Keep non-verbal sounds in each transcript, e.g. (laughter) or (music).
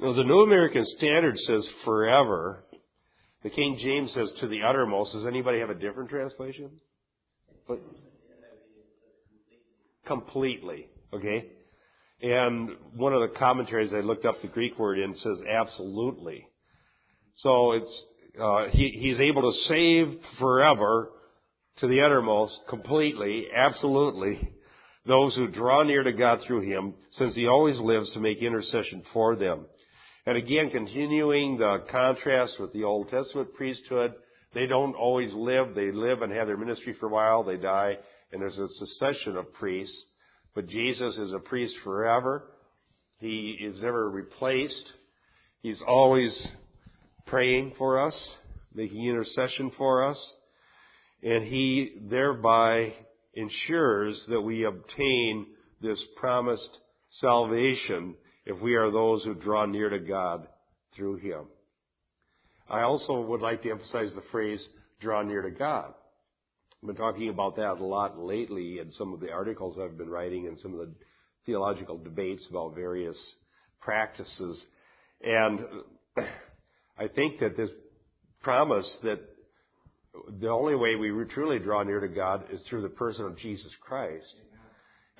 Now, the New American Standard says forever. The King James says to the uttermost. Does anybody have a different translation? But completely. Okay? And one of the commentaries I looked up the Greek word in says absolutely. So it's uh, he, he's able to save forever to the uttermost, completely, absolutely, those who draw near to God through him, since he always lives to make intercession for them. And again, continuing the contrast with the Old Testament priesthood, they don't always live. They live and have their ministry for a while. They die, and there's a succession of priests. But Jesus is a priest forever. He is never replaced. He's always praying for us, making intercession for us, and He thereby ensures that we obtain this promised salvation if we are those who draw near to God through Him. I also would like to emphasize the phrase, draw near to God. I've been talking about that a lot lately in some of the articles I've been writing and some of the theological debates about various practices. And I think that this promise that the only way we truly draw near to God is through the person of Jesus Christ.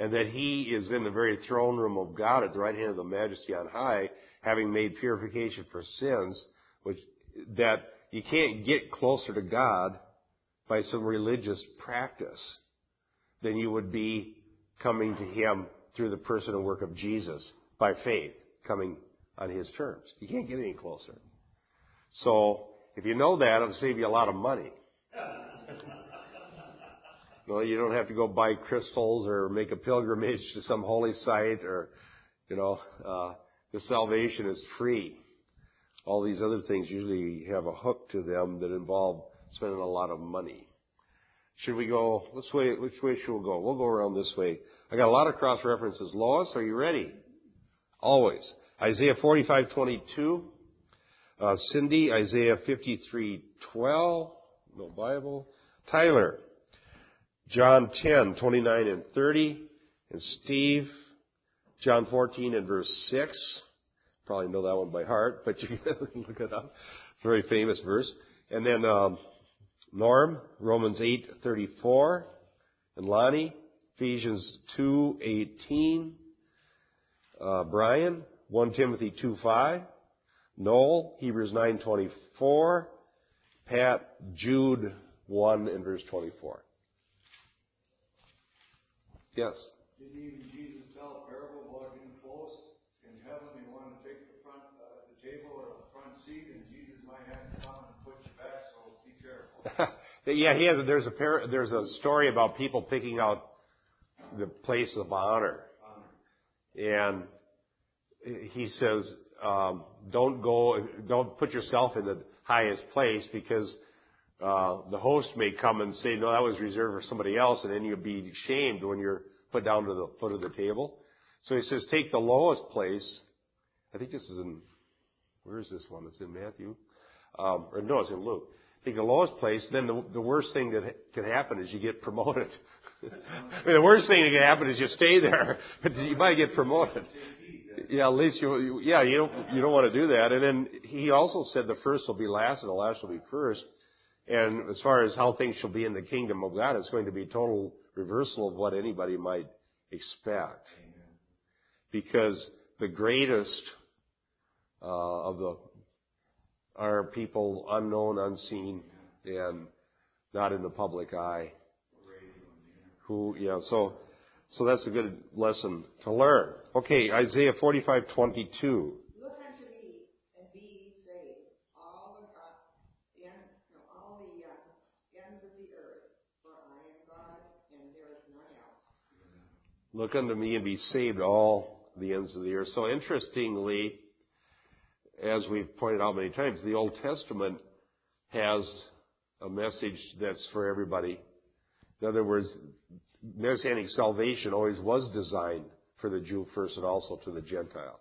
And that He is in the very throne room of God at the right hand of the majesty on high, having made purification for sins, which, that you can't get closer to God by some religious practice than you would be coming to Him through the person and work of Jesus by faith, coming on His terms. You can't get any closer. So, if you know that, it'll save you a lot of money. Well, you don't have to go buy crystals or make a pilgrimage to some holy site or, you know, uh, the salvation is free. All these other things usually have a hook to them that involve spending a lot of money. Should we go, which way, which way should we go? We'll go around this way. I got a lot of cross references. Lois, are you ready? Always. Isaiah 45:22. Uh, Cindy, Isaiah 53:12. No Bible. Tyler, John 10:29 and 30. And Steve, John 14 and verse 6. Probably know that one by heart, but you can (laughs) look it up. It's a very famous verse. And then um, Norm, Romans 8:34, and Lonnie, Ephesians 2:18. Uh, Brian, 1 Timothy 2, 5, Noel, Hebrews 9:24. Pat, Jude 1 and verse 24. Yes. Did even Jesus tell a parable about being close in heaven? You want to take the front, uh, the table or the front seat, and Jesus might have to come and put you back. So be careful. (laughs) yeah, he has. There's a par- there's a story about people picking out the place of honor, and he says, um, "Don't go. Don't put yourself in the highest place because." Uh, the host may come and say, no, that was reserved for somebody else, and then you'll be shamed when you're put down to the foot of the table. So he says, take the lowest place. I think this is in, where is this one? It's in Matthew. Um, or no, it's in Luke. Take the lowest place, then the, the worst thing that can happen is you get promoted. I (laughs) mean, the worst thing that can happen is you stay there, (laughs) but you might get promoted. Yeah, at least you, yeah, you don't, you don't want to do that. And then he also said the first will be last and the last will be first. And as far as how things shall be in the kingdom of God, it's going to be total reversal of what anybody might expect. Because the greatest uh, of the are people unknown, unseen, and not in the public eye. Who, yeah, so so that's a good lesson to learn. Okay, Isaiah forty-five twenty-two. Look unto me and be saved all the ends of the earth. So interestingly, as we've pointed out many times, the Old Testament has a message that's for everybody. In other words, messianic salvation always was designed for the Jew first and also to the Gentile.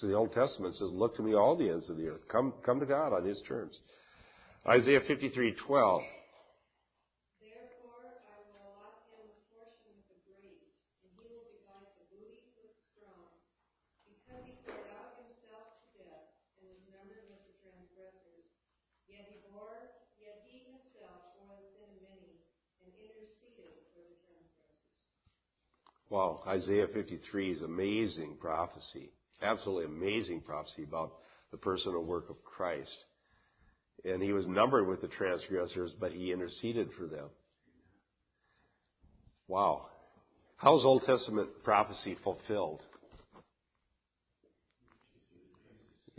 So the Old Testament says, look to me all the ends of the earth. Come, come to God on His terms. Isaiah 53, 12. Yet he bore, yet he himself bore the sin of many and interceded for the transgressors. Wow, Isaiah 53 is amazing prophecy. Absolutely amazing prophecy about the personal work of Christ. And he was numbered with the transgressors, but he interceded for them. Wow. How is Old Testament prophecy fulfilled?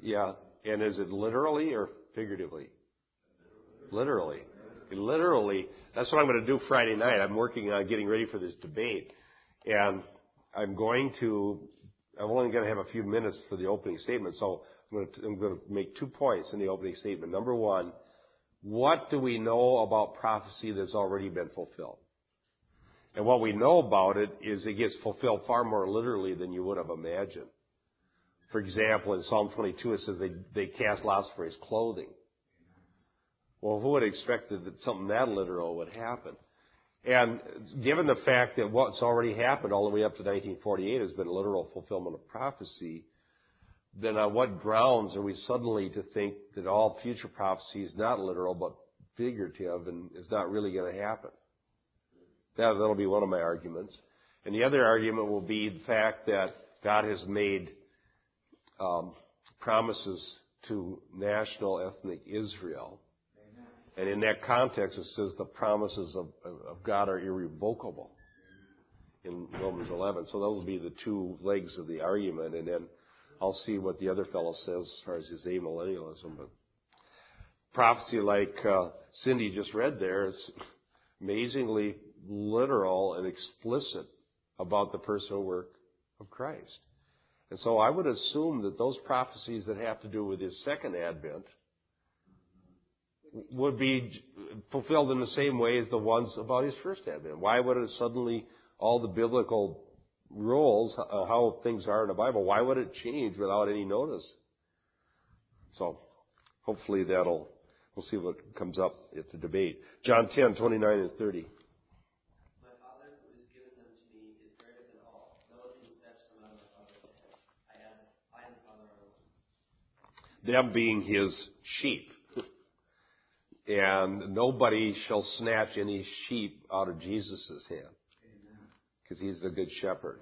Yeah. And is it literally or figuratively? Literally. Literally. That's what I'm going to do Friday night. I'm working on getting ready for this debate. And I'm going to, I'm only going to have a few minutes for the opening statement, so I'm to make two points in the opening statement. Number one, what do we know about prophecy that's already been fulfilled? And what we know about it is it gets fulfilled far more literally than you would have imagined. For example, in Psalm 22 it says they, they cast lots for his clothing. Well, who would have expected that something that literal would happen? And given the fact that what's already happened all the way up to 1948 has been literal fulfillment of prophecy, then on what grounds are we suddenly to think that all future prophecy is not literal but figurative and is not really going to happen? That, that'll be one of my arguments. And the other argument will be the fact that God has made um, promises to national ethnic Israel. And in that context, it says the promises of, of God are irrevocable in Romans 11. So those will be the two legs of the argument. And then I'll see what the other fellow says as far as his amillennialism. But prophecy like uh, Cindy just read there is amazingly literal and explicit about the personal work of Christ. And so I would assume that those prophecies that have to do with his second advent would be fulfilled in the same way as the ones about his first advent. Why would it suddenly, all the biblical rules, uh, how things are in the Bible, why would it change without any notice? So, hopefully that'll, we'll see what comes up at the debate. John 10, 29 and 30. them being his sheep. And nobody shall snatch any sheep out of Jesus' hand. Because he's the good shepherd.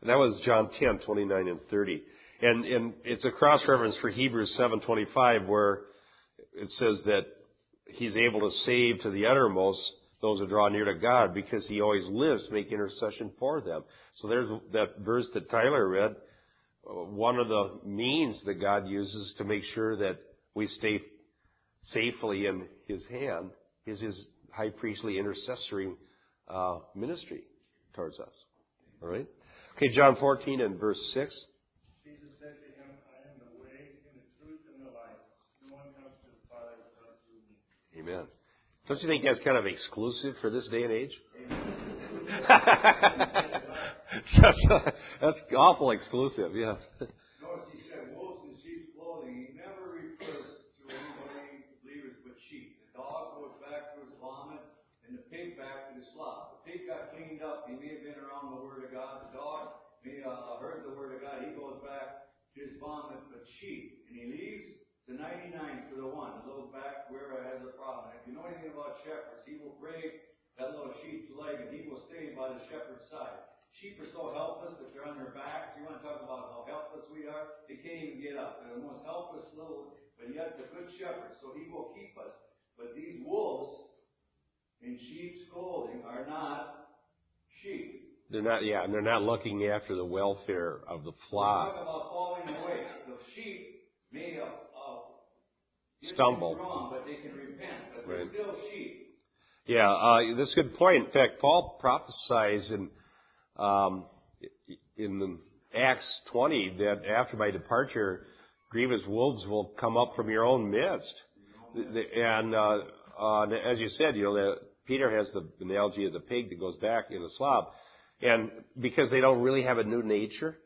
And that was John 10, 29 and 30. And, and it's a cross reference for Hebrews 7:25 where it says that he's able to save to the uttermost those who draw near to God because he always lives to make intercession for them. So there's that verse that Tyler read one of the means that God uses to make sure that we stay safely in His hand is His high priestly intercessory uh, ministry towards us. All right? Okay, John 14 and verse 6. Jesus said to him, I am the way and the truth and the life. No one comes to the Father but through me. Amen. Don't you think that's kind of exclusive for this day and age? (laughs) that's, that's awful exclusive, yes. Notice he said wolves in sheep's clothing. He never refers to anybody, believers, but sheep. The dog goes back to his vomit, and the pig back to the slop. The pig got cleaned up. He may have been around the Word of God. The dog may have uh, heard the Word of God. He goes back vomit, but sheep. And he leaves the 99 for the one. The little back wherever has a problem. If you know anything about shepherds, he will break that little sheep's leg, and he will stay by the shepherd's side. Sheep are so helpless that they're on their backs. You want to talk about how helpless we are? They can't even get up. They're the most helpless little, but yet the good shepherd, so he will keep us. But these wolves in sheep's clothing are not sheep. They're not, yeah, and they're not looking after the welfare of the flock. Talk about falling away. The sheep may have uh, stumbled, wrong, but they can repent. But they're still sheep. Yeah, uh, that's a good point. In fact, Paul prophesies in um, in the Acts 20 that after my departure, grievous wolves will come up from your own midst. And uh, uh, as you said, you know, the, Peter has the analogy of the pig that goes back in the slop, and because they don't really have a new nature.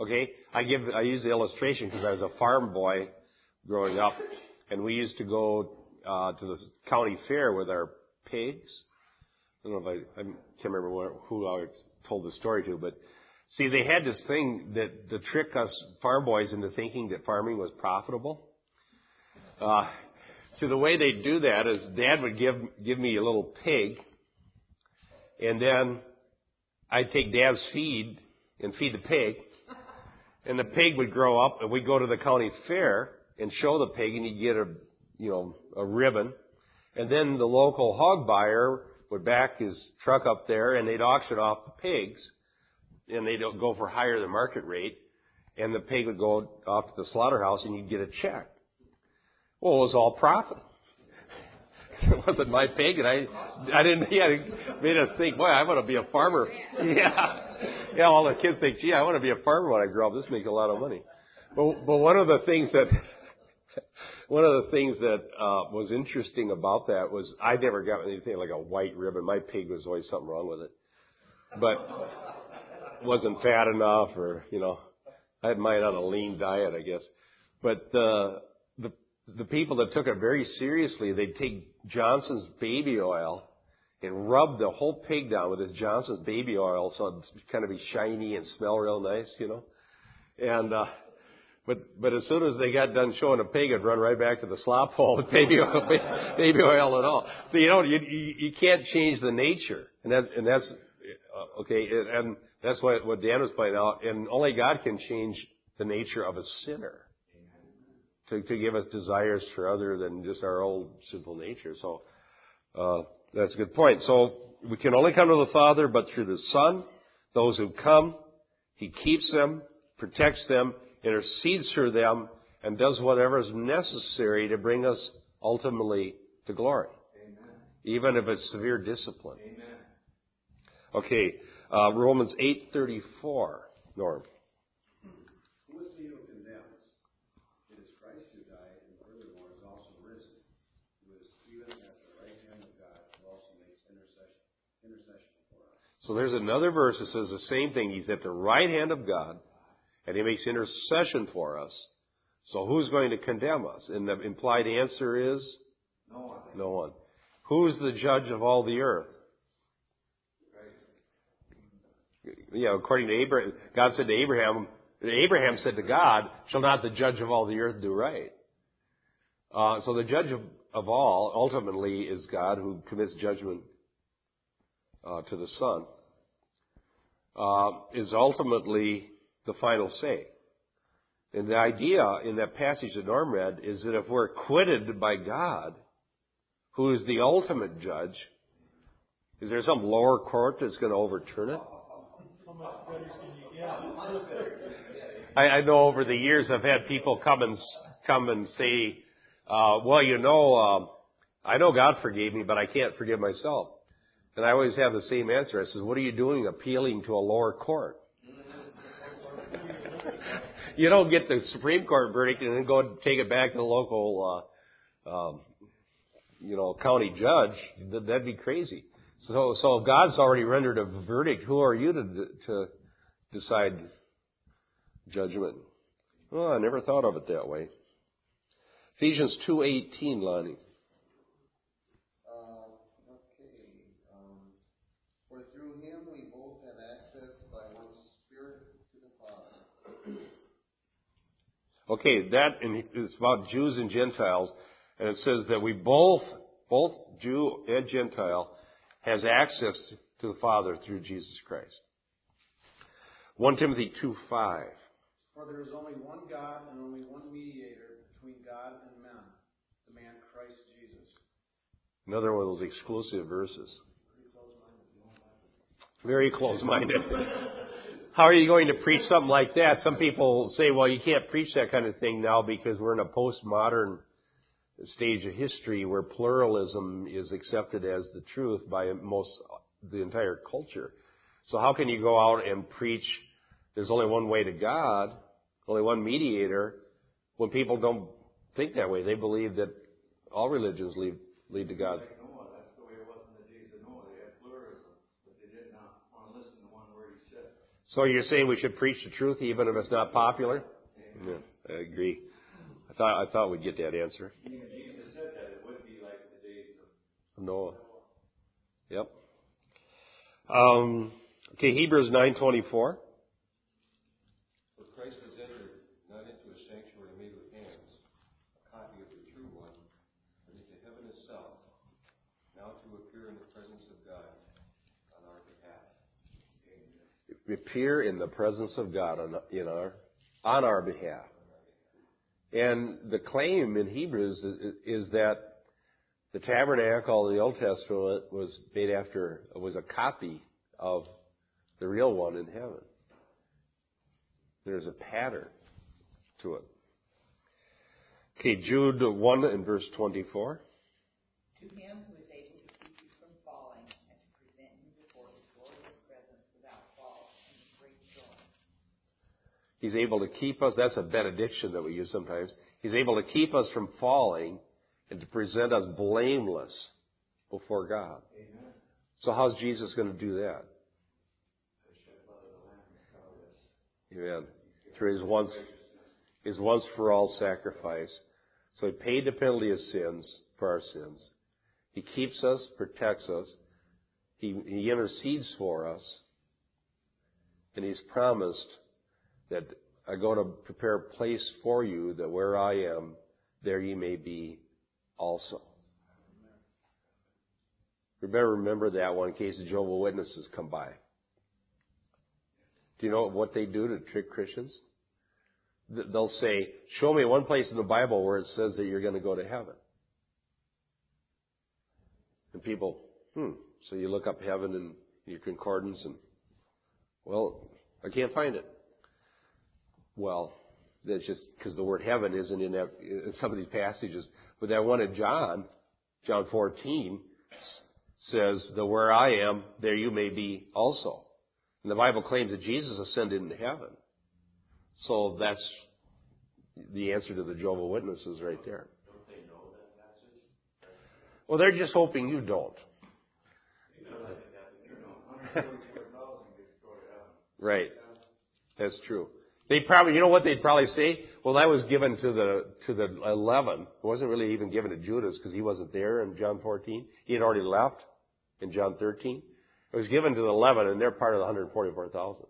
Okay, I give I use the illustration because I was a farm boy growing up, and we used to go uh, to the county fair with our pigs. I don't know if I, I can't remember what, who I told the story to, but see, they had this thing that to trick us farm boys into thinking that farming was profitable. Uh, so the way they do that is Dad would give give me a little pig, and then I'd take Dad's feed and feed the pig, and the pig would grow up, and we'd go to the county fair and show the pig, and he'd get a you know a ribbon, and then the local hog buyer would back his truck up there, and they'd auction off the pigs, and they'd go for higher than market rate, and the pig would go off to the slaughterhouse, and you'd get a check. Well, it was all profit. (laughs) it wasn't my pig, and I, I didn't. (laughs) Yeah, it made us think, boy, I want to be a farmer. (laughs) Yeah, yeah. All the kids think, gee, I want to be a farmer when I grow up. This makes a lot of money. But, but one of the things that, one of the things that uh, was interesting about that was I never got anything like a white ribbon. My pig was always something wrong with it, but wasn't fat enough, or you know, I had mine on a lean diet, I guess. But uh, the people that took it very seriously, they'd take Johnson's baby oil and rub the whole pig down with this Johnson's baby oil so it'd kind of be shiny and smell real nice, you know. And uh but but as soon as they got done showing a pig, it'd run right back to the slop hole with baby oil, (laughs) baby oil and all. So you know you you, you can't change the nature, and that and that's uh, okay, and that's what what Dan was pointing out. And only God can change the nature of a sinner to, to give us desires for other than just our old simple nature. So uh, that's a good point. So we can only come to the Father, but through the Son. Those who come, He keeps them, protects them, intercedes for them, and does whatever is necessary to bring us ultimately to glory. Amen. Even if it's severe discipline. Amen. Okay, uh, Romans 8:34. Norm. So there's another verse that says the same thing. He's at the right hand of God, and He makes intercession for us. So who's going to condemn us? And the implied answer is? No one. No one. Who's the judge of all the earth? You know, according to Abraham, God said to Abraham, Abraham said to God, shall not the judge of all the earth do right? Uh, so the judge of, of all ultimately is God who commits judgment uh, to the Son uh, is ultimately the final say. And the idea in that passage that Norm read is that if we're acquitted by God, who is the ultimate judge, is there some lower court that's going to overturn it? I, I know over the years I've had people come and come and say, uh, "Well, you know, um, I know God forgave me, but I can't forgive myself." And I always have the same answer. I says, what are you doing appealing to a lower court? (laughs) you don't get the Supreme Court verdict and then go and take it back to the local, uh, um, you know, county judge. That'd be crazy. So, so if God's already rendered a verdict, who are you to, to decide judgment? Well, I never thought of it that way. Ephesians 2.18, Lonnie. Okay, that is about Jews and Gentiles, and it says that we both, both Jew and Gentile, has access to the Father through Jesus Christ. 1 Timothy 2 5. For there is only one God and only one mediator between God and men, the man Christ Jesus. Another one of those exclusive verses. Very close minded. (laughs) How are you going to preach something like that? Some people say, well, you can't preach that kind of thing now because we're in a postmodern stage of history where pluralism is accepted as the truth by most the entire culture. So how can you go out and preach there's only one way to God, only one mediator, when people don't think that way? They believe that all religions lead, lead to God. So you're saying we should preach the truth even if it's not popular? Yeah, I agree. I thought I thought we'd get that answer. Jesus said that it would be like the days of Noah. Yep. Um, okay, Hebrews nine twenty four. For Christ has entered not into a sanctuary made with hands, a copy of the true appear in the presence of God on, our, on our behalf. And the claim in Hebrews is, is that the tabernacle in the Old Testament was made after, was a copy of the real one in heaven. There's a pattern to it. Okay, Jude 1 and verse 24. To him who is able to keep you from falling and to present you before his glorious presence without fault and with great joy. He's able to keep us, that's a benediction that we use sometimes. He's able to keep us from falling and to present us blameless before God. Amen. So how's Jesus going to do that? The shed blood of the Lamb has covered us. Amen. Through his once, his once for all sacrifice. So he paid the penalty of sins for our sins. He keeps us, protects us. He, he intercedes for us. And he's promised that I go to prepare a place for you that where I am, there you may be also. We better remember that one in case the Jehovah Witnesses come by. Do you know what they do to trick Christians? They'll say, show me one place in the Bible where it says that you're going to go to heaven. And people, hmm, so you look up heaven in your concordance and, well, I can't find it. Well, that's just because the word heaven isn't in, that, in some of these passages. But that one in John, John 14, says that where I am, there you may be also. And the Bible claims that Jesus ascended into heaven. So that's the answer to the Jehovah Witnesses right there. Don't they know that passage? Well, they're just hoping you don't. You know, I think that, you know, 144,000 gets to go to heaven. Right. That's true. They probably, you know what they'd probably say? Well, that was given to the to the eleven. It wasn't really even given to Judas because he wasn't there in John 14. He had already left in John 13. It was given to the eleven, and they're part of the 144,000.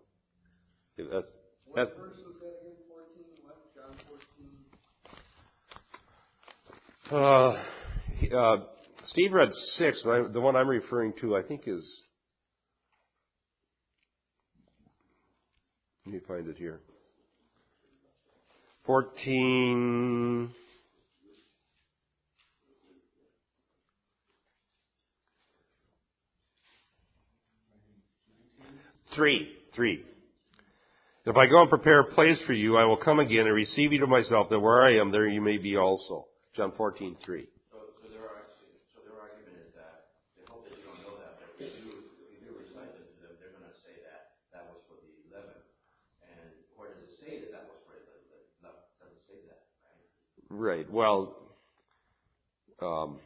That's What that's verse was that again? 14? What? John 14? Uh, uh, Steve read six, but I, the one I'm referring to, I think, is. Let me find it here. 14. Three. Three. If I go and prepare a place for you, I will come again and receive you to myself, that where I am, there you may be also. John 14, 3. so, so their actually, so their argument is that, they hope that you don't know that, but if you, if you recite it to them, they're gonna say that that was for the eleven. And, or does it say that that was for the, the, no, it doesn't say that, right? Well, um,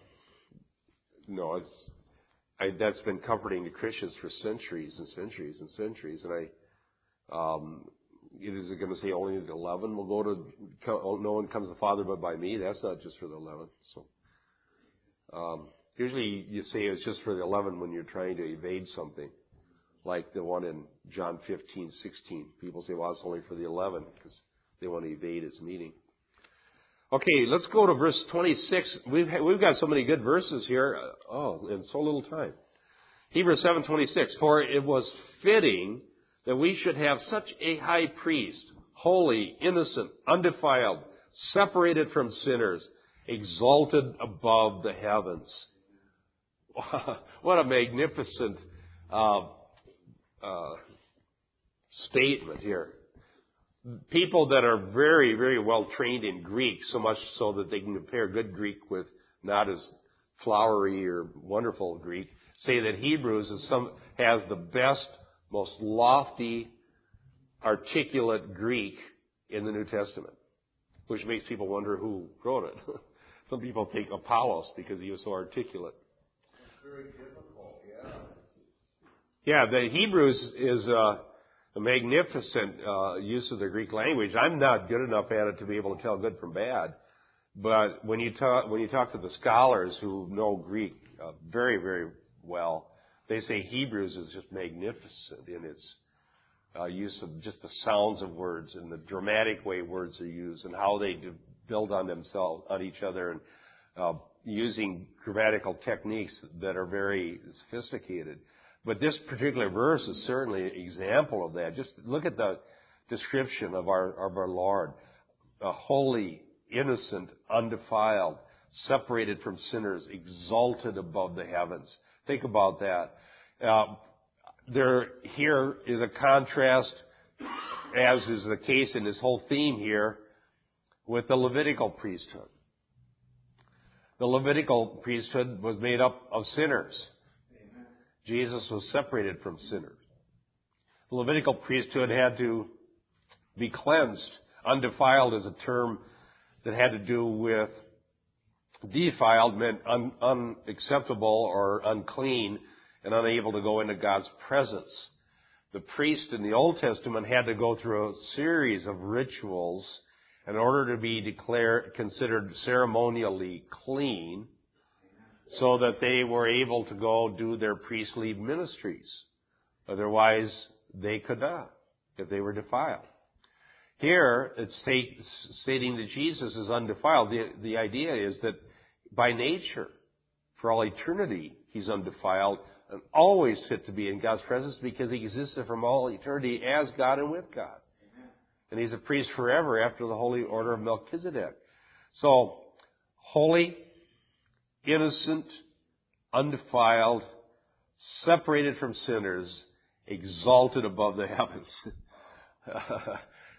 no, that's been comforting to Christians for centuries and centuries and centuries, and I. Um, is it going to say only the eleven will go to? No one comes to the Father but by me. That's not just for the eleven. So, um, usually you say it's just for the eleven when you're trying to evade something, like the one in John 15, 16. People say, "Well, it's only for the eleven because they want to evade its meaning." Okay, let's go to verse 26. We've, we've got so many good verses here. Oh, in so little time. Hebrews 7:26. For it was fitting that we should have such a high priest, holy, innocent, undefiled, separated from sinners, exalted above the heavens. (laughs) what a magnificent uh, uh, statement here people that are very, very well trained in Greek, so much so that they can compare good Greek with not as flowery or wonderful Greek, say that Hebrews is some, has the best, most lofty, articulate Greek in the New Testament, which makes people wonder who wrote it. (laughs) some people think Apollos because he was so articulate. It's very difficult, yeah. Yeah, the Hebrews is uh, a magnificent uh, use of the Greek language. I'm not good enough at it to be able to tell good from bad, but when you talk when you talk to the scholars who know Greek uh, very very well, they say Hebrews is just magnificent in its uh, use of just the sounds of words and the dramatic way words are used and how they build on themselves on each other and uh, using grammatical techniques that are very sophisticated. But this particular verse is certainly an example of that. Just look at the description of our, of our Lord. A holy, innocent, undefiled, separated from sinners, exalted above the heavens. Think about that. Uh, there, here is a contrast, as is the case in this whole theme here, with the Levitical priesthood. The Levitical priesthood was made up of sinners. Jesus was separated from sinners. The Levitical priesthood had to be cleansed. Undefiled is a term that had to do with defiled meant un, unacceptable or unclean and unable to go into God's presence. The priest in the Old Testament had to go through a series of rituals in order to be declared, considered ceremonially clean so that they were able to go do their priestly ministries. Otherwise, they could not if they were defiled. Here, it's stating that Jesus is undefiled. The, the idea is that by nature, for all eternity, he's undefiled and always fit to be in God's presence because he existed from all eternity as God and with God. And he's a priest forever after the holy order of Melchizedek. So, holy, innocent, undefiled, separated from sinners, exalted above the (laughs) heavens.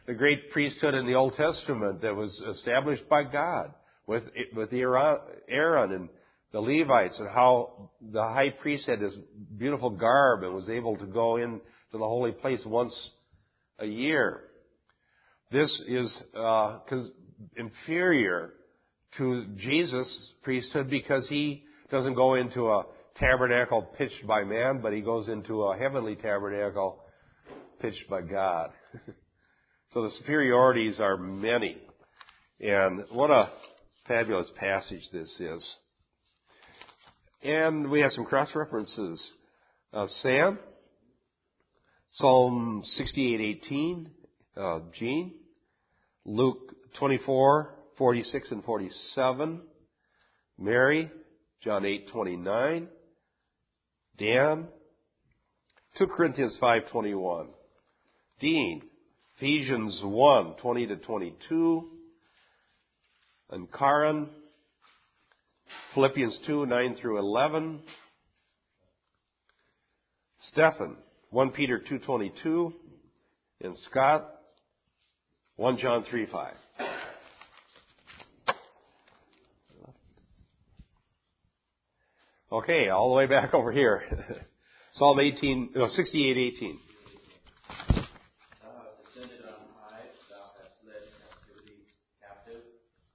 the great priesthood in the Old Testament that was established by God with, with Aaron and the Levites and how the high priest had this beautiful garb and was able to go into the holy place once a year. This is uh, inferior to Jesus' priesthood because he doesn't go into a tabernacle pitched by man, but he goes into a heavenly tabernacle pitched by God. (laughs) so the superiorities are many. And what a fabulous passage this is. And we have some cross references. Uh, Sam, Psalm 68:18, uh, Gene, Luke 24, 46 and 47. Mary, John 8, 29. Dan, 2 Corinthians 5.21. Dean, Ephesians 1, 20 to 22. And Karen, Philippians 2, 9 through 11. Stephen, 1 Peter 2.22. And Scott, 1 John 3, 5. Okay, all the way back over here. (laughs) Psalm 18, no, 68, 18. Thou hast descended on high, thou hast led captivity captive,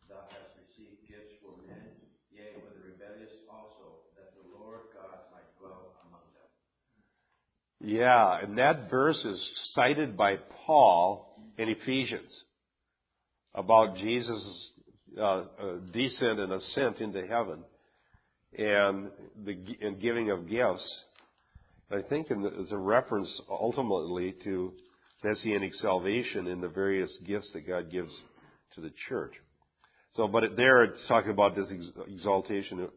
thou hast received gifts for men, yea, for the rebellious also, that the Lord God might dwell among them. Yeah, and that verse is cited by Paul in Ephesians about Jesus' uh, uh, descent and ascent into heaven and the and giving of gifts. I think as a reference ultimately to messianic salvation in the various gifts that God gives to the church. So, but there it's talking about this exaltation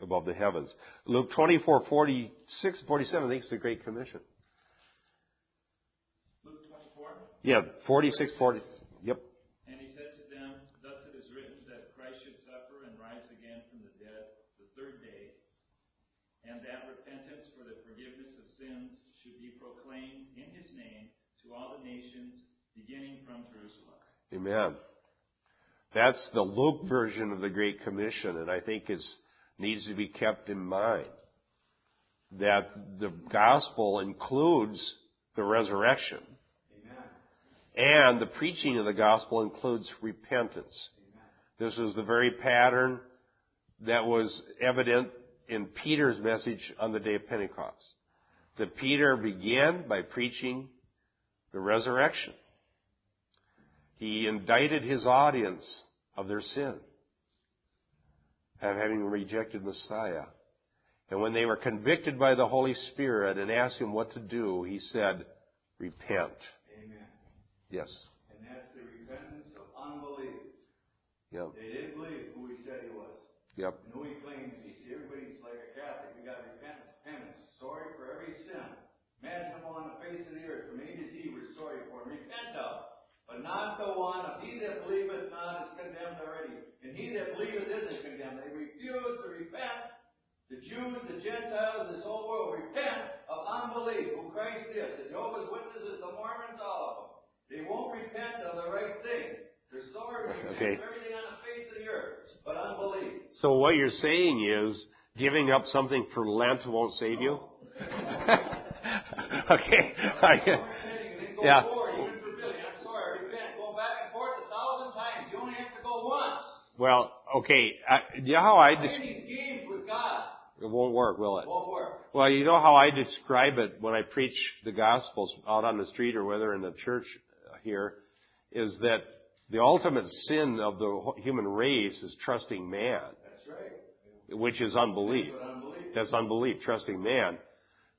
above the heavens. Luke 24, 46, 47, I think it's the Great Commission. Luke 24? Yeah, 46, 40. Yep. And he said to them, Thus it is written that Christ should suffer and rise again from the dead the third day, and that repentance for the forgiveness of sins should be proclaimed in his name to all the nations, beginning from Jerusalem. Amen. That's the Luke version of the Great Commission, and I think it needs to be kept in mind that the gospel includes the resurrection. And the preaching of the gospel includes repentance. This was the very pattern that was evident in Peter's message on the day of Pentecost. That Peter began by preaching the resurrection. He indicted his audience of their sin of having rejected Messiah. And when they were convicted by the Holy Spirit and asked him what to do, he said, repent. Amen. Yes. And that's the repentance of unbelief. Yep. They didn't believe who he said he was. Yep. And who he claimed to be. See, everybody's like a Catholic. We got repentance, penance, sorry for every sin. Face of the earth from A to Z we're sorry for, repent of. But not the one of he that believeth not is condemned already. And he that believeth isn't condemned. They refuse to repent. The Jews, the Gentiles, this whole world repent of unbelief, who Christ is. The Jehovah's Witnesses, the Mormons, all of them. They won't repent of the right thing. They're sorry for Okay. everything on the face of the earth, but unbelief. So what you're saying is giving up something for Lent won't save you? (laughs) (laughs) okay. Repenting and then go Yeah. forward, even for Billy. I'm sorry, repent. Go back and forth a thousand times. You only have to go once. well, okay. I, you know how I Play des- these games with God. it won't work, will it? Won't work. Well, you know how I describe it when I preach the Gospels out on the street or whether in the church here, is that the ultimate sin of the human race is trusting man, That's right. which is unbelief. But unbelief. That's unbelief, trusting man.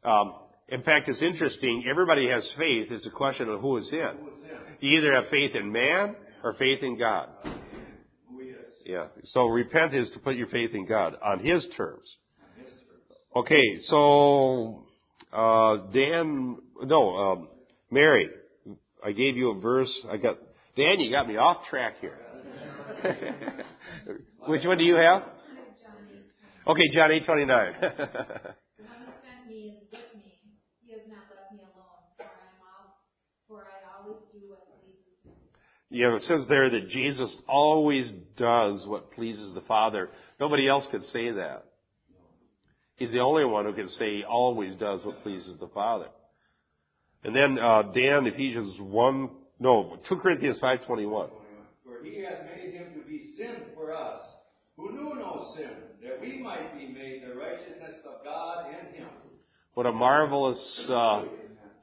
Um, in fact, it's interesting. Everybody has faith. It's a question of who is in. Who is him? You either have faith in man or faith in God. Who he is. Yeah. So repent is to put your faith in God on His terms. On his terms. Okay. So uh, Dan, no, um, Mary, I gave you a verse. I got Dan. You got me off track here. (laughs) Which one do you have? Okay, John eight twenty nine. (laughs) The one who sent me is with me. He has not left me alone, for I am all, for I always do what pleases him. You know, it says there that Jesus always does what pleases the Father. Nobody else could say that. He's the only one who can say he always does what pleases the Father. And then uh, Dan, Ephesians one, no, two Corinthians five twenty one. For he hath made him to be sin for us, who knew no sin, that we might be made the righteousness of God in him. What a marvelous, uh,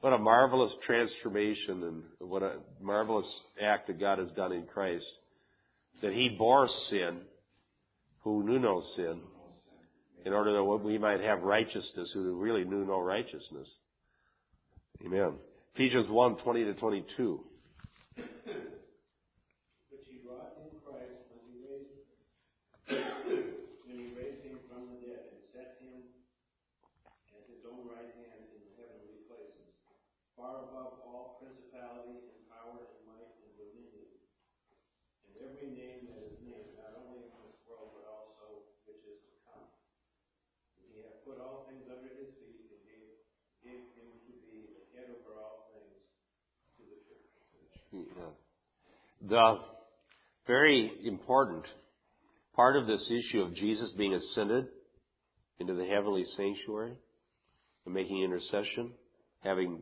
what a marvelous transformation and what a marvelous act that God has done in Christ. That He bore sin, who knew no sin, in order that we might have righteousness, who really knew no righteousness. Amen. Ephesians 1, 20 to 22. which he wrought in Christ when he raised when he raised him from the dead and set him at his own right hand in the heavenly places, far above all principality and power and might and dominion, and every name that is named, not only in this world but also which is to come. And he hath put all things under his feet and gave, gave him to be the head over all things to the church. Yeah. The very important part of this issue of Jesus being ascended into the heavenly sanctuary and making intercession, having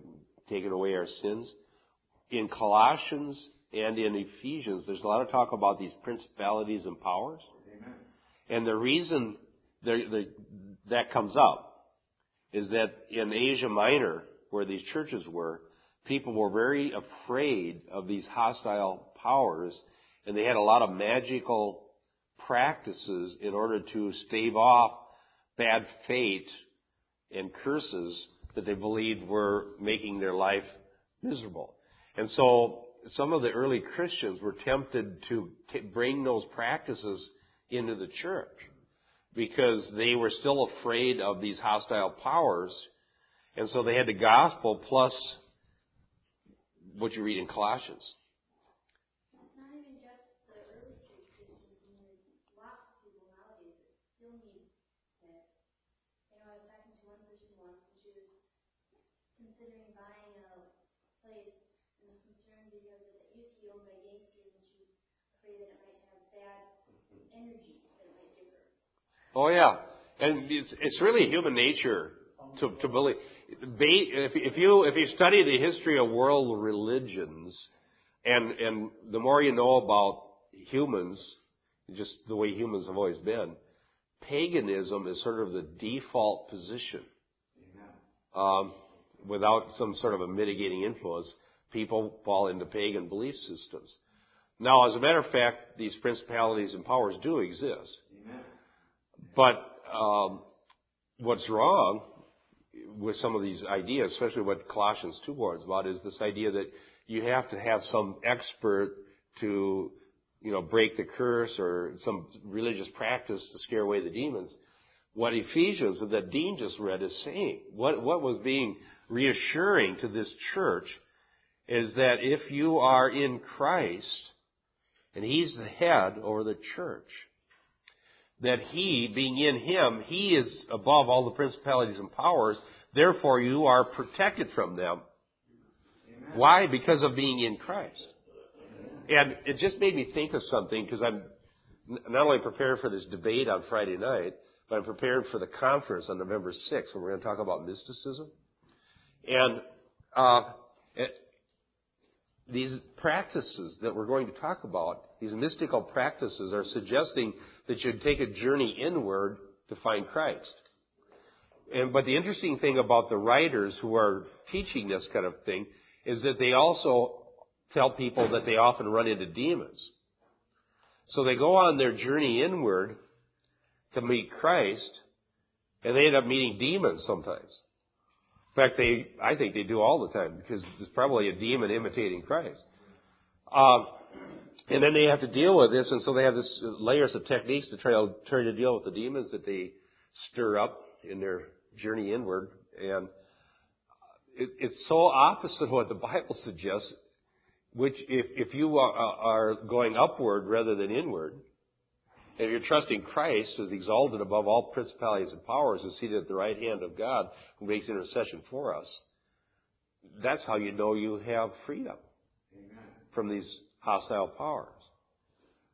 taken away our sins. In Colossians and in Ephesians, there's a lot of talk about these principalities and powers. Amen. And the reason that comes up is that in Asia Minor, where these churches were, people were very afraid of these hostile powers, and they had a lot of magical practices in order to stave off bad fate and curses that they believed were making their life miserable. And so some of the early Christians were tempted to t- bring those practices into the church because they were still afraid of these hostile powers. And so they had the gospel plus what you read in Colossians. It's not even just the early church Christians, I mean, there's lots of people nowadays that still need that. You know, I was talking to one person once, and she was considering buying a place, and was concerned because it used to be owned by gangsters, and she was afraid that it might have bad energy that it might give her. Oh yeah, and it's it's really human nature to to believe. Ba- If if you if you study the history of world religions, and and the more you know about humans, just the way humans have always been, paganism is sort of the default position. Um, without some sort of a mitigating influence, people fall into pagan belief systems. Now, as a matter of fact, these principalities and powers do exist. Amen. But um, what's wrong with some of these ideas, especially what Colossians 2 warns about, is this idea that you have to have some expert to, you know, break the curse or some religious practice to scare away the demons. What Ephesians, that Dean just read, is saying, what, what was being reassuring to this church is that if you are in Christ, and He's the head over the church, that He, being in Him, He is above all the principalities and powers, therefore you are protected from them. Why? Because of being in Christ. And it just made me think of something because I'm not only prepared for this debate on Friday night, but I'm prepared for the conference on November 6th when we're going to talk about mysticism. And uh, it, these practices that we're going to talk about, these mystical practices, are suggesting that you take a journey inward to find Christ. And but the interesting thing about the writers who are teaching this kind of thing is that they also tell people that they often run into demons. So they go on their journey inward to meet Christ, and they end up meeting demons sometimes. In fact, they, I think they do all the time because there's probably a demon imitating Christ. Um, and then they have to deal with this, and so they have this layers of techniques to try to try to deal with the demons that they stir up in their journey inward. And it, it's so opposite of what the Bible suggests. Which, if if you are, are going upward rather than inward, and you're trusting Christ as exalted above all principalities and powers and seated at the right hand of God who makes intercession for us, that's how you know you have freedom Amen. from these hostile powers.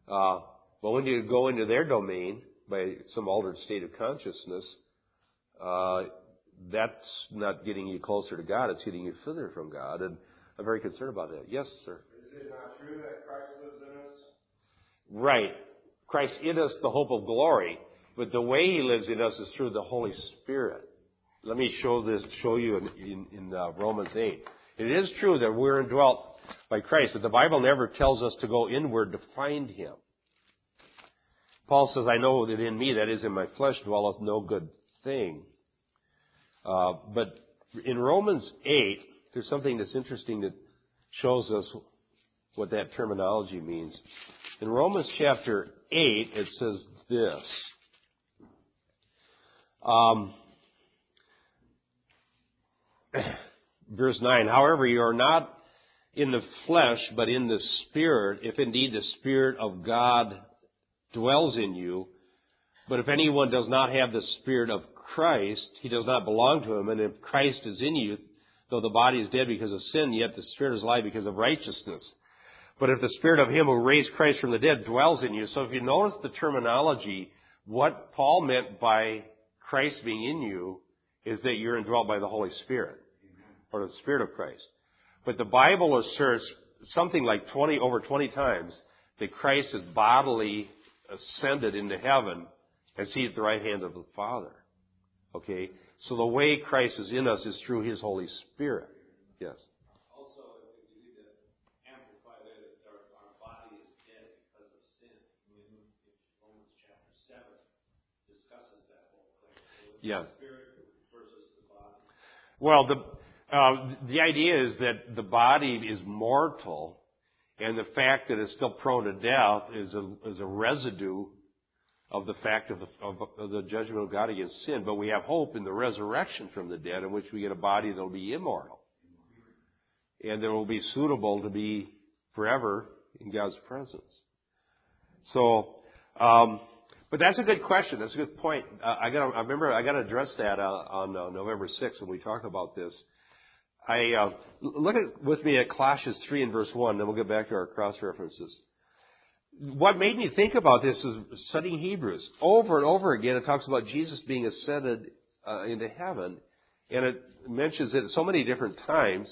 Uh, but when you go into their domain by some altered state of consciousness, uh, that's not getting you closer to God, it's getting you further from God. And I'm very concerned about that. Yes, sir. Is it not true that Christ lives in us? Right. Christ in us, the hope of glory. But the way He lives in us is through the Holy Spirit. Let me show this, show you in, in, in uh, Romans 8. It is true that we're indwelt by Christ, but the Bible never tells us to go inward to find Him. Paul says, I know that in me, that is in my flesh, dwelleth no good thing. Uh, but in Romans 8, there's something that's interesting that shows us what that terminology means. In Romans chapter 8, it says this. Um, (clears throat) verse 9, however, you are not in the flesh, but in the Spirit, if indeed the Spirit of God dwells in you. But if anyone does not have the Spirit of Christ, he does not belong to him. And if Christ is in you, though the body is dead because of sin, yet the Spirit is alive because of righteousness. But if the Spirit of Him who raised Christ from the dead dwells in you, so if you notice the terminology, what Paul meant by Christ being in you is that you're indwelt by the Holy Spirit, or the Spirit of Christ. But the Bible asserts something like 20, over 20 times that Christ is bodily ascended into heaven and seated at the right hand of the Father. Okay? So the way Christ is in us is through His Holy Spirit. Yes. Also, if you need to amplify that, our, our body is dead because of sin. Romans chapter 7 discusses that whole thing. So yeah. The spirit versus the body. Well, the, uh, the idea is that the body is mortal, and the fact that it's still prone to death is a, is a residue of the fact of the, of, the judgment of God against sin, but we have hope in the resurrection from the dead in which we get a body that will be immortal and that will be suitable to be forever in God's presence. So, um, but that's a good question. That's a good point. Uh, I got. I remember I got to address that uh, on uh, November 6th when we talk about this. I uh, look at with me at Colossians 3 and verse 1. Then we'll get back to our cross references what made me think about this is studying Hebrews. Over and over again, it talks about Jesus being ascended uh, into heaven, and it mentions it so many different times,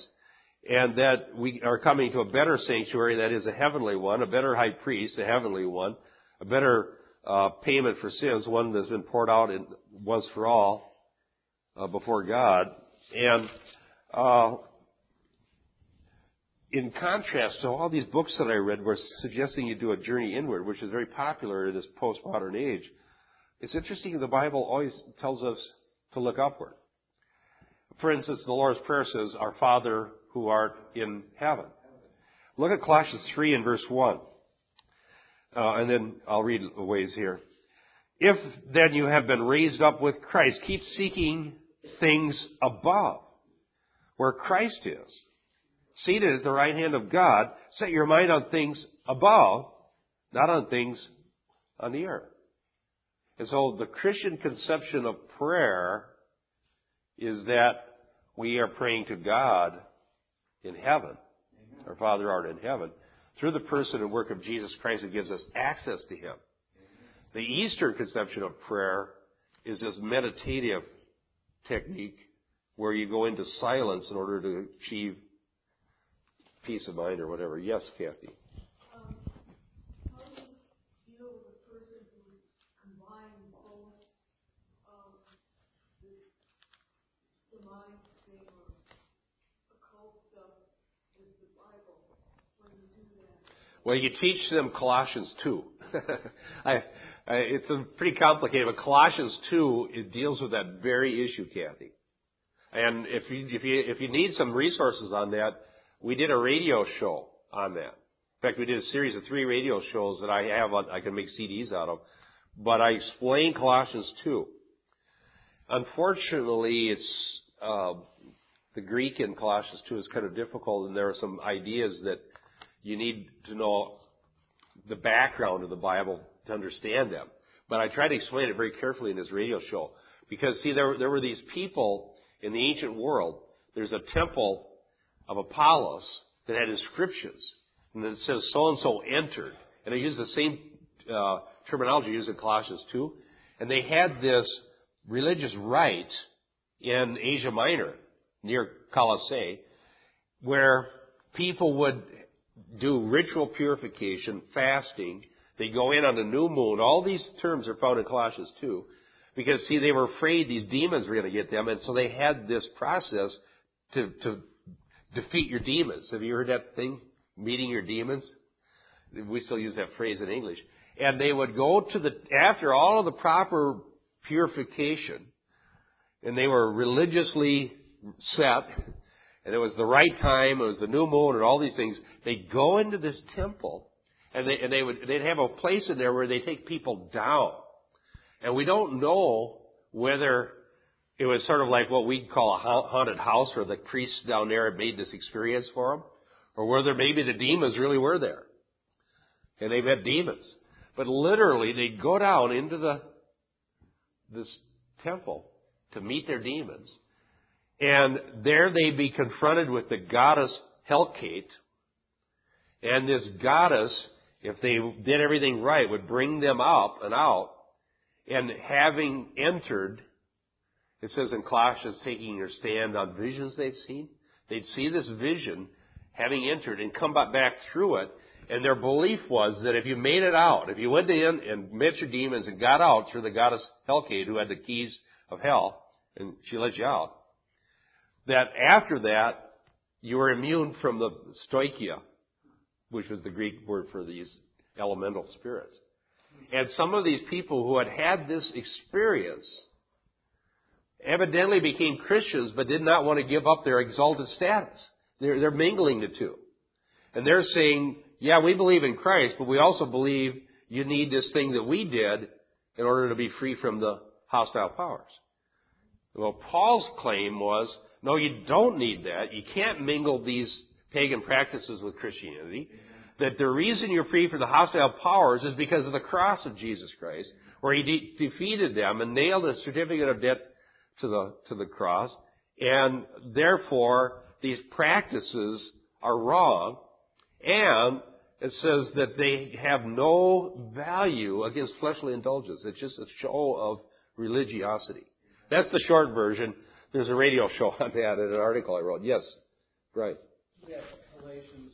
and that we are coming to a better sanctuary, that is a heavenly one, a better high priest, a heavenly one, a better uh, payment for sins, one that's been poured out in, once for all uh, before God, and uh, in contrast to all these books that I read were suggesting you do a journey inward, which is very popular in this postmodern age, it's interesting the Bible always tells us to look upward. For instance, the Lord's Prayer says, Our Father who art in heaven. Look at Colossians 3 and verse 1. Uh, and then I'll read a ways here. If then you have been raised up with Christ, keep seeking things above where Christ is. Seated at the right hand of God, set your mind on things above, not on things on the earth. And so the Christian conception of prayer is that we are praying to God in heaven, our Father art in heaven, through the person and work of Jesus Christ who gives us access to Him. The Eastern conception of prayer is this meditative technique where you go into silence in order to achieve peace of mind or whatever. Yes, Kathy. Well, you teach them Colossians 2. (laughs) I, I, it's a pretty complicated, but Colossians 2, it deals with that very issue, Kathy. And if you, if you, if you need some resources on that, we did a radio show on that. In fact, we did a series of three radio shows that I have on, I can make CDs out of. But I explain Colossians 2. Unfortunately, it's, uh, the Greek in Colossians 2 is kind of difficult and there are some ideas that you need to know the background of the Bible to understand them. But I tried to explain it very carefully in this radio show. Because see, there, there were these people in the ancient world. There's a temple of Apollos that had inscriptions. And it says so and so entered. And they used the same uh, terminology used in Colossians 2. And they had this religious rite in Asia Minor, near Colossae, where people would do ritual purification, fasting. They go in on the new moon. All these terms are found in Colossians 2. Because see, they were afraid these demons were going to get them, and so they had this process to, to defeat your demons. Have you heard that thing? Meeting your demons? We still use that phrase in English. And they would go to the, after all of the proper purification, and they were religiously set, and it was the right time, it was the new moon, and all these things, they'd go into this temple, and they, and they would, they'd have a place in there where they take people down. And we don't know whether it was sort of like what we'd call a haunted house where the priests down there had made this experience for them, or whether maybe the demons really were there. And they've had demons. But literally, they'd go down into the, this temple to meet their demons. And there they'd be confronted with the goddess Hecate. And this goddess, if they did everything right, would bring them up and out and having entered, it says in Colossians, taking your stand on visions they've seen. They'd see this vision, having entered, and come back through it. And their belief was that if you made it out, if you went in and met your demons and got out through the goddess Hecate, who had the keys of hell, and she let you out, that after that, you were immune from the stoicheia, which was the Greek word for these elemental spirits. And some of these people who had had this experience evidently became Christians but did not want to give up their exalted status. They're, they're mingling the two. And they're saying, yeah, we believe in Christ, but we also believe you need this thing that we did in order to be free from the hostile powers. Well, Paul's claim was, no, you don't need that. You can't mingle these pagan practices with Christianity that the reason you're free from the hostile powers is because of the cross of Jesus Christ, where He de- defeated them and nailed a certificate of debt to the, to the cross, and therefore these practices are wrong, and it says that they have no value against fleshly indulgence. It's just a show of religiosity. That's the short version. There's a radio show (laughs) on that in an article I wrote. Yes, right. Yes, Galatians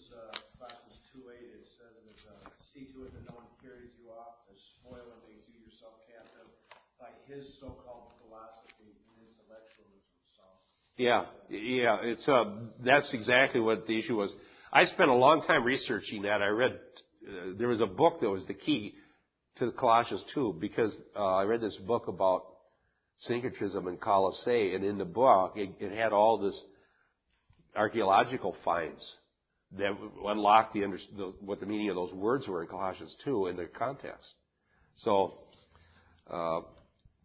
see to it that no one carries you off to spoil and makes you yourself captive by his so-called philosophy and intellectualism. So. Yeah, yeah, it's uh, that's exactly what the issue was. I spent a long time researching that. I read uh, there was a book that was the key to the Colossians 2 because uh, I read this book about syncretism in Colossae, and in the book it, it had all this archaeological finds that unlocked the, the, what the meaning of those words were in Colossians 2 in the context. So, uh,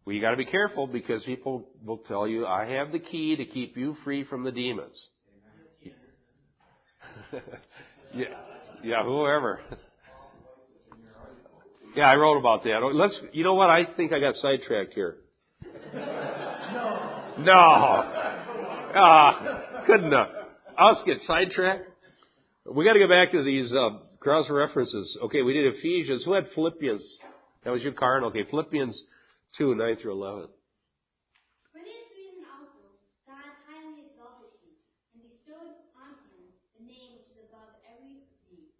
Well, you got to be careful because people will tell you, "I have the key to keep you free from the demons." (laughs) yeah, yeah, whoever. Yeah, I wrote about that. Let's. You know what? I think I got sidetracked here. No. Ah, good enough. I'll get sidetracked. We got to go back to these uh, cross references. Okay, we did Ephesians. Who had Philippians? That was your card. Okay, Philippians two nine through eleven. For this reason also, God highly exalted him, and bestowed on him the name which is above every name,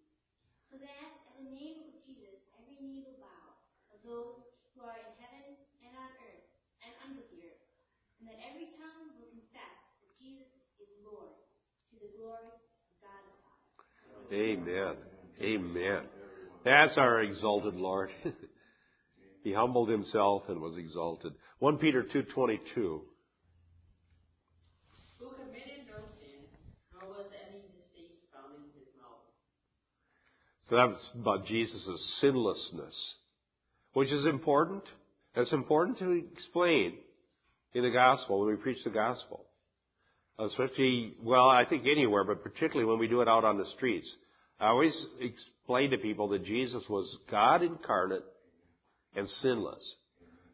so that at the name of Jesus every knee will bow, of those who are in heaven and on earth and under the earth, and that every tongue will confess that Jesus is Lord, to the glory of God the Father. Amen. Amen. That's our exalted Lord. (laughs) he humbled himself and was exalted. 1 Peter 2:22. who committed no sin, nor was any deceit found in his mouth. So that's about Jesus' sinlessness, which is important. That's important to explain in the gospel when we preach the gospel. Especially, well, I think anywhere, but particularly when we do it out on the streets. I always explain to people that Jesus was God incarnate and sinless.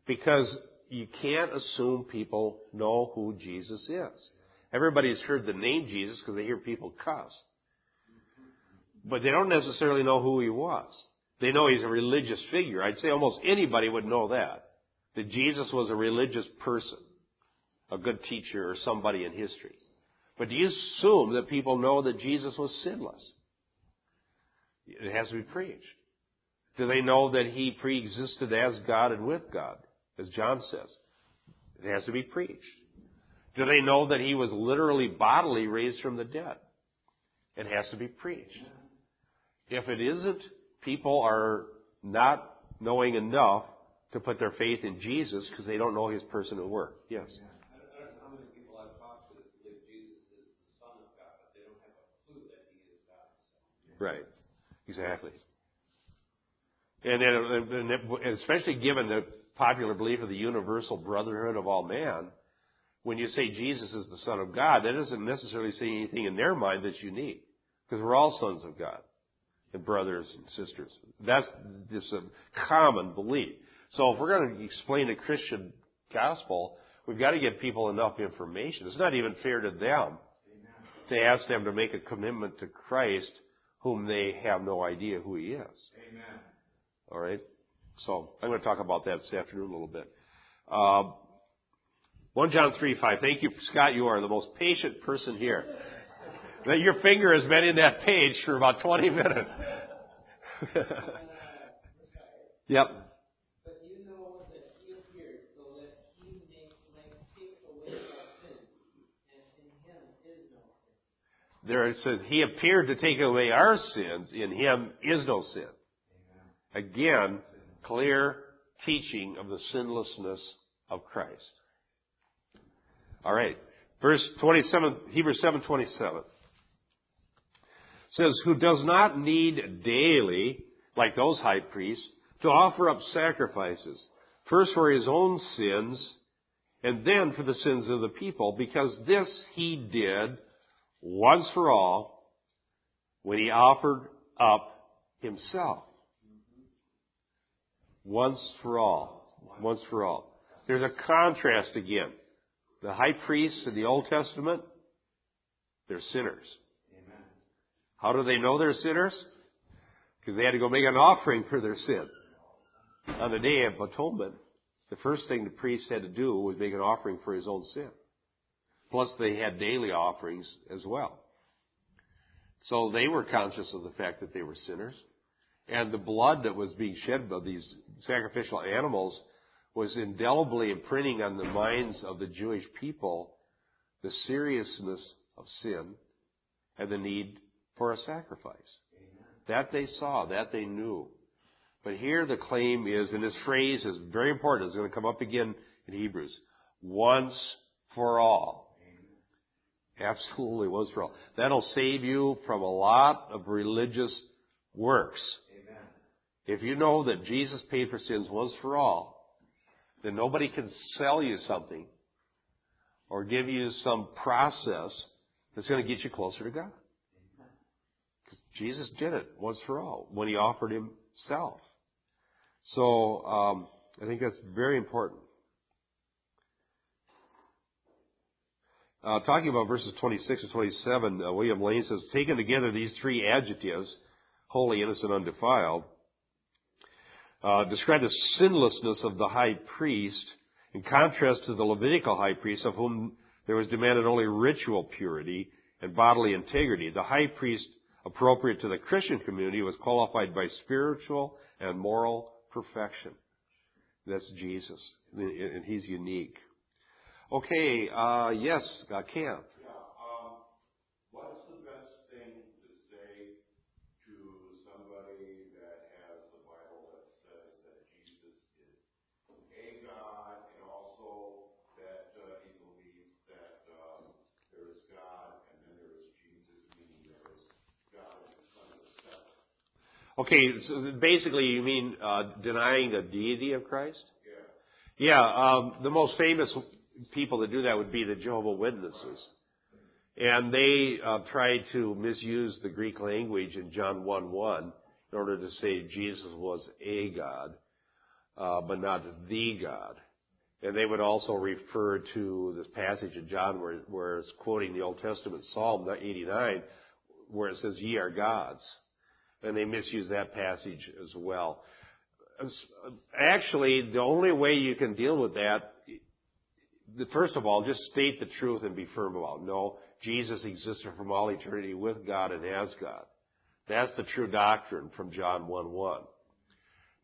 Because you can't assume people know who Jesus is. Everybody's heard the name Jesus because they hear people cuss. But they don't necessarily know who he was. They know he's a religious figure. I'd say almost anybody would know that. That Jesus was a religious person. A good teacher or somebody in history. But do you assume that people know that Jesus was sinless? It has to be preached. Do they know that he pre-existed as God and with God, as John says? It has to be preached. Do they know that he was literally bodily raised from the dead? It has to be preached. If it isn't, people are not knowing enough to put their faith in Jesus because they don't know his person and work. Yes. I don't, I don't know how many people I've talked to that believe Jesus is the Son of God, but they don't have a clue that he is God himself. Right. Exactly. And, then, especially given the popular belief of the universal brotherhood of all man, when you say Jesus is the Son of God, that doesn't necessarily say anything in their mind that's unique. Because we're all sons of God and brothers and sisters. That's just a common belief. So if we're going to explain the Christian gospel, we've got to give people enough information. It's not even fair to them to ask them to make a commitment to Christ whom they have no idea who he is. Amen. All right? So I'm going to talk about that this afternoon a little bit. Uh, 1 John 3, 5. Thank you, Scott. You are the most patient person here. That Your finger has been in that page for about 20 minutes. (laughs) yep. But you know he appeared so that he may, might take away our sins, and in him is no sin. There it says, He appeared to take away our sins. In Him is no sin. Again, clear teaching of the sinlessness of Christ. All right. Verse 27, Hebrews 7:27 says, "Who does not need daily, like those high priests, to offer up sacrifices, first for his own sins, and then for the sins of the people, because this he did once for all when he offered up himself. Once for all. Once for all. There's a contrast again. The high priests in the Old Testament, they're sinners. How do they know they're sinners? Because they had to go make an offering for their sin. On the Day of Atonement, the first thing the priest had to do was make an offering for his own sin. Plus they had daily offerings as well. So they were conscious of the fact that they were sinners. And the blood that was being shed by these sacrificial animals was indelibly imprinting on the minds of the Jewish people the seriousness of sin and the need for a sacrifice. That they saw, that they knew. But here the claim is, and this phrase is very important, it's going to come up again in Hebrews. Once for all. Absolutely once for all. That'll save you from a lot of religious works. If you know that Jesus paid for sins once for all, then nobody can sell you something or give you some process that's going to get you closer to God. 'Cause Jesus did it once for all when he offered himself. So um, I think that's very important. Uh, talking about verses 26 and 27, uh, William Lane says, taken together these three adjectives, holy, innocent, undefiled, uh, describe the sinlessness of the high priest in contrast to the Levitical high priest of whom there was demanded only ritual purity and bodily integrity. The high priest appropriate to the Christian community was qualified by spiritual and moral perfection. That's Jesus, and he's unique. Okay, uh, yes, uh, Cam. Yeah, um, what's the best thing to say to somebody that has the Bible that says that Jesus is a God and also that uh, he believes that um, there is God and then there is Jesus, meaning there is God and the Son are separate? Okay, so basically you mean uh, denying the deity of Christ? Yeah. Yeah, um, the most famous people that do that would be the Jehovah Witnesses. And they uh, try to misuse the Greek language in John 1 1 in order to say Jesus was a God, uh, but not the God. And they would also refer to this passage in John where, where it's quoting the Old Testament Psalm 89, where it says, Ye are gods. And they misuse that passage as well. Actually, the only way you can deal with that first of all, just state the truth and be firm about it. No, Jesus existed from all eternity with God and as God. That's the true doctrine from John 1 1.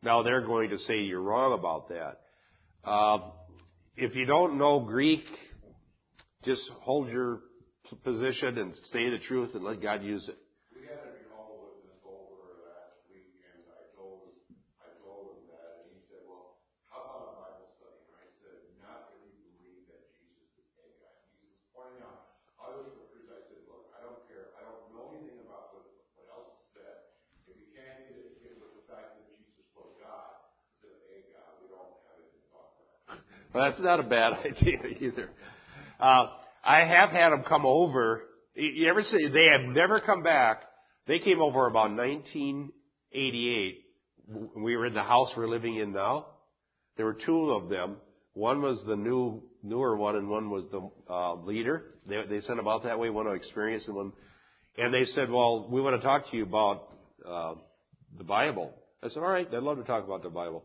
Now they're going to say you're wrong about that. Uh, if you don't know Greek, just hold your position and say the truth and let God use it. We had a Jehovah Witness over last week, and I told I told him that, and he said, "Well, how about a Bible study?" And I said, "Not if you believe that Jesus is a God." He was pointing out other scriptures. I said, "Look, I don't care. I don't know anything about what what else is said. If you can't get it get with the fact that Jesus was God instead of a God, we don't have anything to talk about." Well, that's not a bad (laughs) idea either. Uh, I have had them come over. You ever see? They have never come back. They came over about 1988. We were in the house we're living in now. There were two of them. One was the new, newer one, and one was the uh, leader. They, they sent them out that way, one experienced and one. And they said, "Well, we want to talk to you about uh, the Bible." I said, "All right, I'd love to talk about the Bible."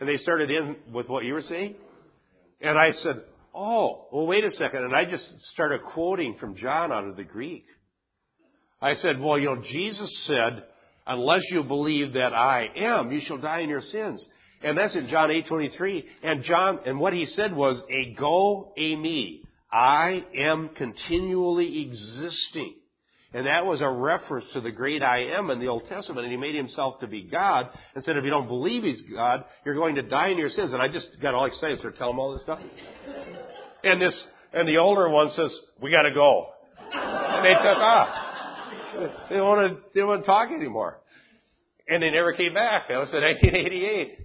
And they started in with what you were saying, and I said, Oh, well, wait a second. And I just started quoting from John out of the Greek. I said, well, you know, Jesus said, unless you believe that I am, you shall die in your sins. And that's in John 8:23. And John, and what he said was, "A go, a me. I am continually existing. And that was a reference to the great I am in the Old Testament. And he made himself to be God and said, if you don't believe he's God, you're going to die in your sins. And I just got all excited, started tell him all this stuff. And this, and the older one says, we gotta go. And they took off. Ah, they don't want to, they don't want to talk anymore. And they never came back. That was in (laughs) 1988.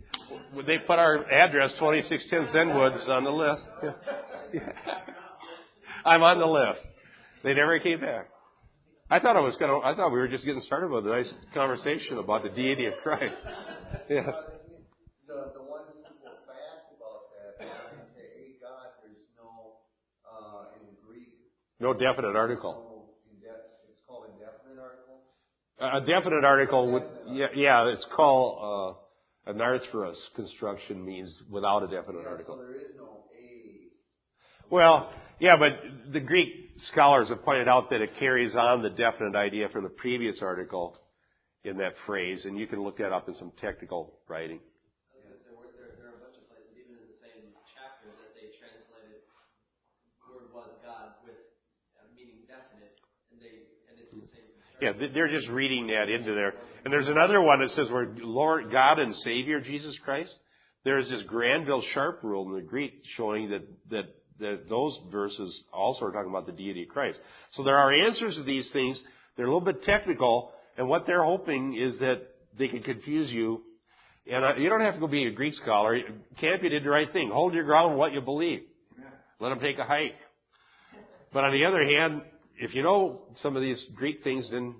They put our address, 2610 Zenwoods, on the list. Yeah. (laughs) I'm on the list. They never came back. I thought I was gonna, I thought we were just getting started with a nice conversation about the deity of Christ. (laughs) Yeah. The, the ones who go about that, say, God, there's no, uh, in Greek, No definite article. it's called indefinite article? A definite article would, yeah, yeah it's called, uh, anarthrous construction means without a definite Yeah, article. So there is no a, Well, yeah, but the Greek scholars have pointed out that it carries on the definite idea from the previous article in that phrase, and you can look that up in some technical writing. There were, there, there are a bunch of places, even in the same chapter, that they translated word was God with meaning definite, and they, and it's the same. Yeah, th- they're just reading that into there. And there's another one that says where Lord God and Savior Jesus Christ. There's this Granville Sharp rule in the Greek showing that, that, that those verses also are talking about the deity of Christ. So there are answers to these things. They're a little bit technical, and what they're hoping is that they can confuse you And uh, you don't have to go be a Greek scholar. Campion did the right thing. Hold your ground on what you believe. Let them take a hike. But on the other hand, if you know some of these Greek things, then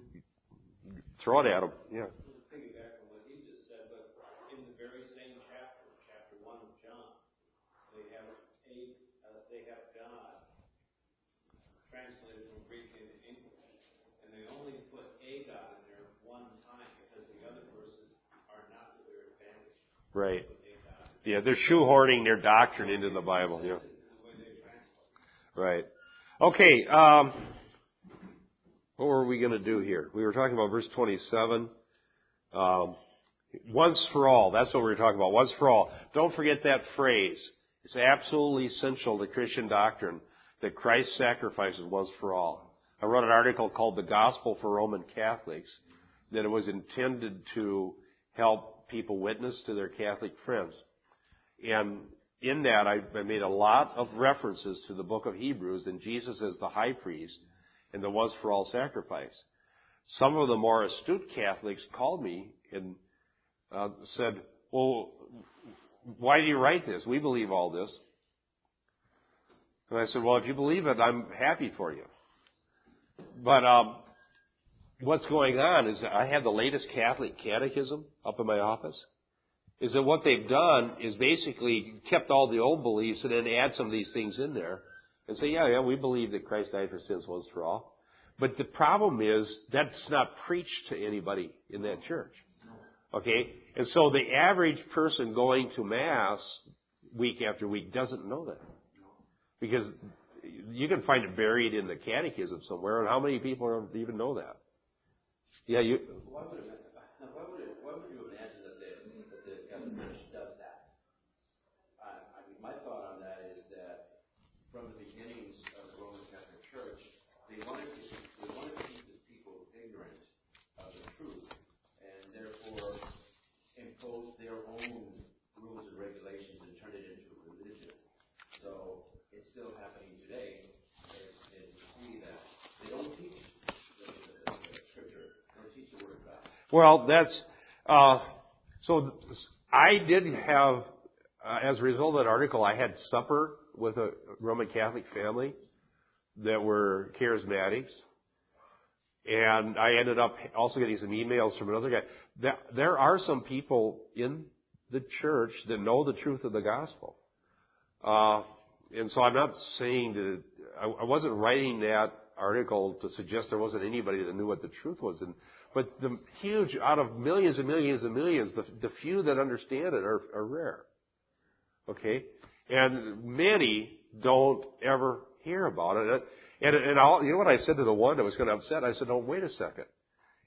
throw it at them. Yeah. Piggyback on what he just said, but in the very same chapter, chapter one of John, they have a, uh, they have God translated from Greek into English, and they only put a God in there one time because the other verses are not to their advantage. Right. Yeah, they're shoehorning their doctrine into the Bible. Yeah. Right. Okay. Um, what were we going to do here? We were talking about verse 27. Um, once for all. That's what we were talking about. Once for all. Don't forget that phrase. It's absolutely essential to Christian doctrine that Christ's sacrifice is once for all. I wrote an article called The Gospel for Roman Catholics that it was intended to help people witness to their Catholic friends. And in that, I, made a lot of references to the book of Hebrews and Jesus as the high priest and the once for all sacrifice. Some of the more astute Catholics called me and uh, said, Well, why do you write this? We believe all this. And I said, Well, if you believe it, I'm happy for you. But um, what's going on is I have the latest Catholic catechism up in my office is that what they've done is basically kept all the old beliefs and then add some of these things in there and say, yeah, yeah, we believe that Christ died for sins once for all. But the problem is that's not preached to anybody in that church. Okay? And so the average person going to Mass week after week doesn't know that. Because you can find it buried in the catechism somewhere, and how many people even know that? Yeah, you, Why would, it, (laughs) why would, you imagine that the, that the Catholic Church does that? I, I mean, my thought on that is that from the beginnings of the Roman Catholic Church, they wanted to, they wanted to keep the people ignorant of the truth, and therefore impose their own rules and regulations and turn it into a religion. So it's still happening today. Is, is to see that they don't teach the, the, the scripture, they don't teach the word of God. Well, that's uh, so. I didn't have, uh, as a result of that article, I had supper with a Roman Catholic family that were charismatics, and I ended up also getting some emails from another guy. There, there are some people in the church that know the truth of the gospel, uh, and so I'm not saying that I, I wasn't writing that article to suggest there wasn't anybody that knew what the truth was. And but the huge, out of millions and millions and millions, the, the few that understand it are, are rare. Okay? And many don't ever hear about it. And, and you know what I said to the one that was going to upset? I said, no, wait a second.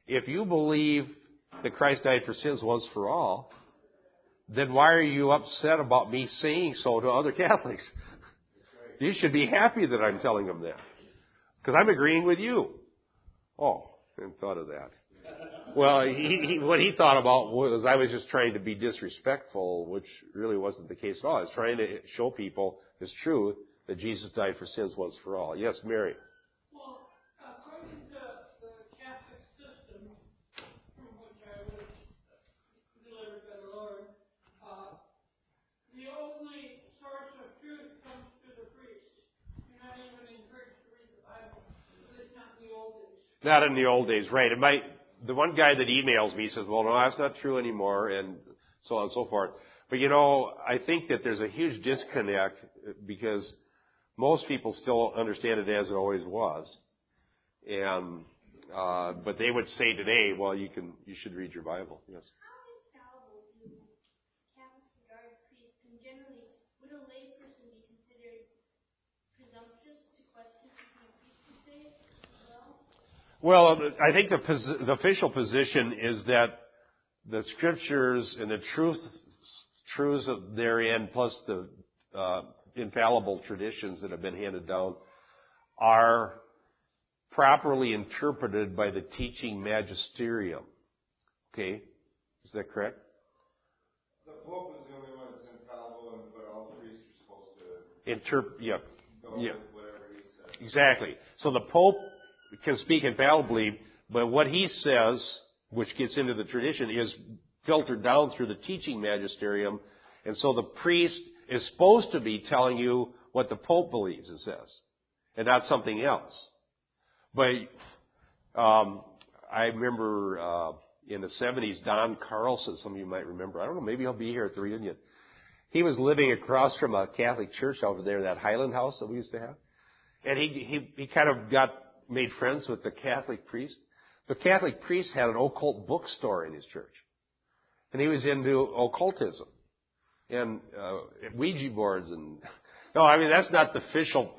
If you believe that Christ died for sins once for all, then why are you upset about me saying so to other (laughs) Catholics? You should be happy that I'm telling them that. Because I'm agreeing with you. Oh, I hadn't thought of that. Well, he, he, what he thought about was I was just trying to be disrespectful, which really wasn't the case at all. I was trying to show people this truth that Jesus died for sins once for all. Yes, Mary. Well, according to the Catholic system, from which I was delivered by the Lord, uh, the only source of truth comes the priest. You're not even encouraged to read the Bible, at least not in the old days. Not in the old days, right. And my, the one guy that emails me says, well, no, that's not true anymore, and so on and so forth. But you know, I think that there's a huge disconnect because most people still understand it as it always was. And, uh, but they would say today, well, you can, you should read your Bible. Yes. How infallible do Catholics regard priests, and generally, would a layperson be considered presumptuous to question something a priest would say as well? I think the, the official position is that the scriptures and the truth, truths of therein, plus the uh, infallible traditions that have been handed down, are properly interpreted by the teaching magisterium. Okay, is that correct? The Pope is the only one that's infallible, and but all the priests are supposed to interpret. yeah, go yeah. with whatever he says. Exactly. So the Pope can speak infallibly, but what he says, which gets into the tradition, is filtered down through the teaching magisterium. And so the priest is supposed to be telling you what the Pope believes it says, and not something else. But um, I remember uh, in the 70s, Don Carlson, some of you might remember. I don't know, maybe he'll be here at the reunion. He was living across from a Catholic church over there, that Highland house that we used to have. And he, he, he kind of got, made friends with the Catholic priest. The Catholic priest had an occult bookstore in his church. And he was into occultism and uh, Ouija boards and no, I mean that's not the official.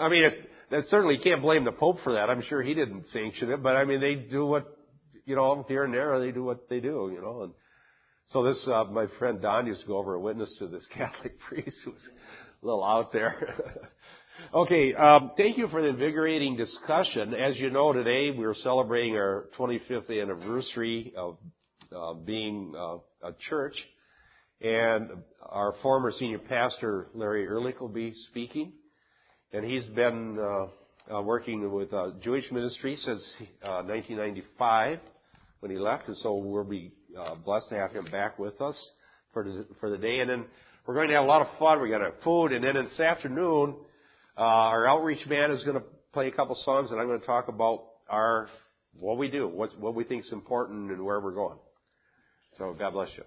I mean, it's, that certainly can't blame the Pope for that. I'm sure he didn't sanction it, but I mean they do what you know here and there they do what they do, you know. And so this uh, my friend Don used to go over and witness to this (laughs) Catholic priest who was a little out there. (laughs) okay, um, thank you for the invigorating discussion. As you know, today we're celebrating our 25th anniversary of uh, being uh, a church. And our former senior pastor, Larry Ehrlich, will be speaking. And he's been uh, uh, working with uh, Jewish ministry since 1995 uh, when he left. And so we'll be blessed to have him back with us for the, for the day. And then we're going to have a lot of fun. To have food. And then this afternoon, Uh, our outreach band is going to play a couple songs, and I'm going to talk about our what we do, what we think is important, and where we're going. So God bless you.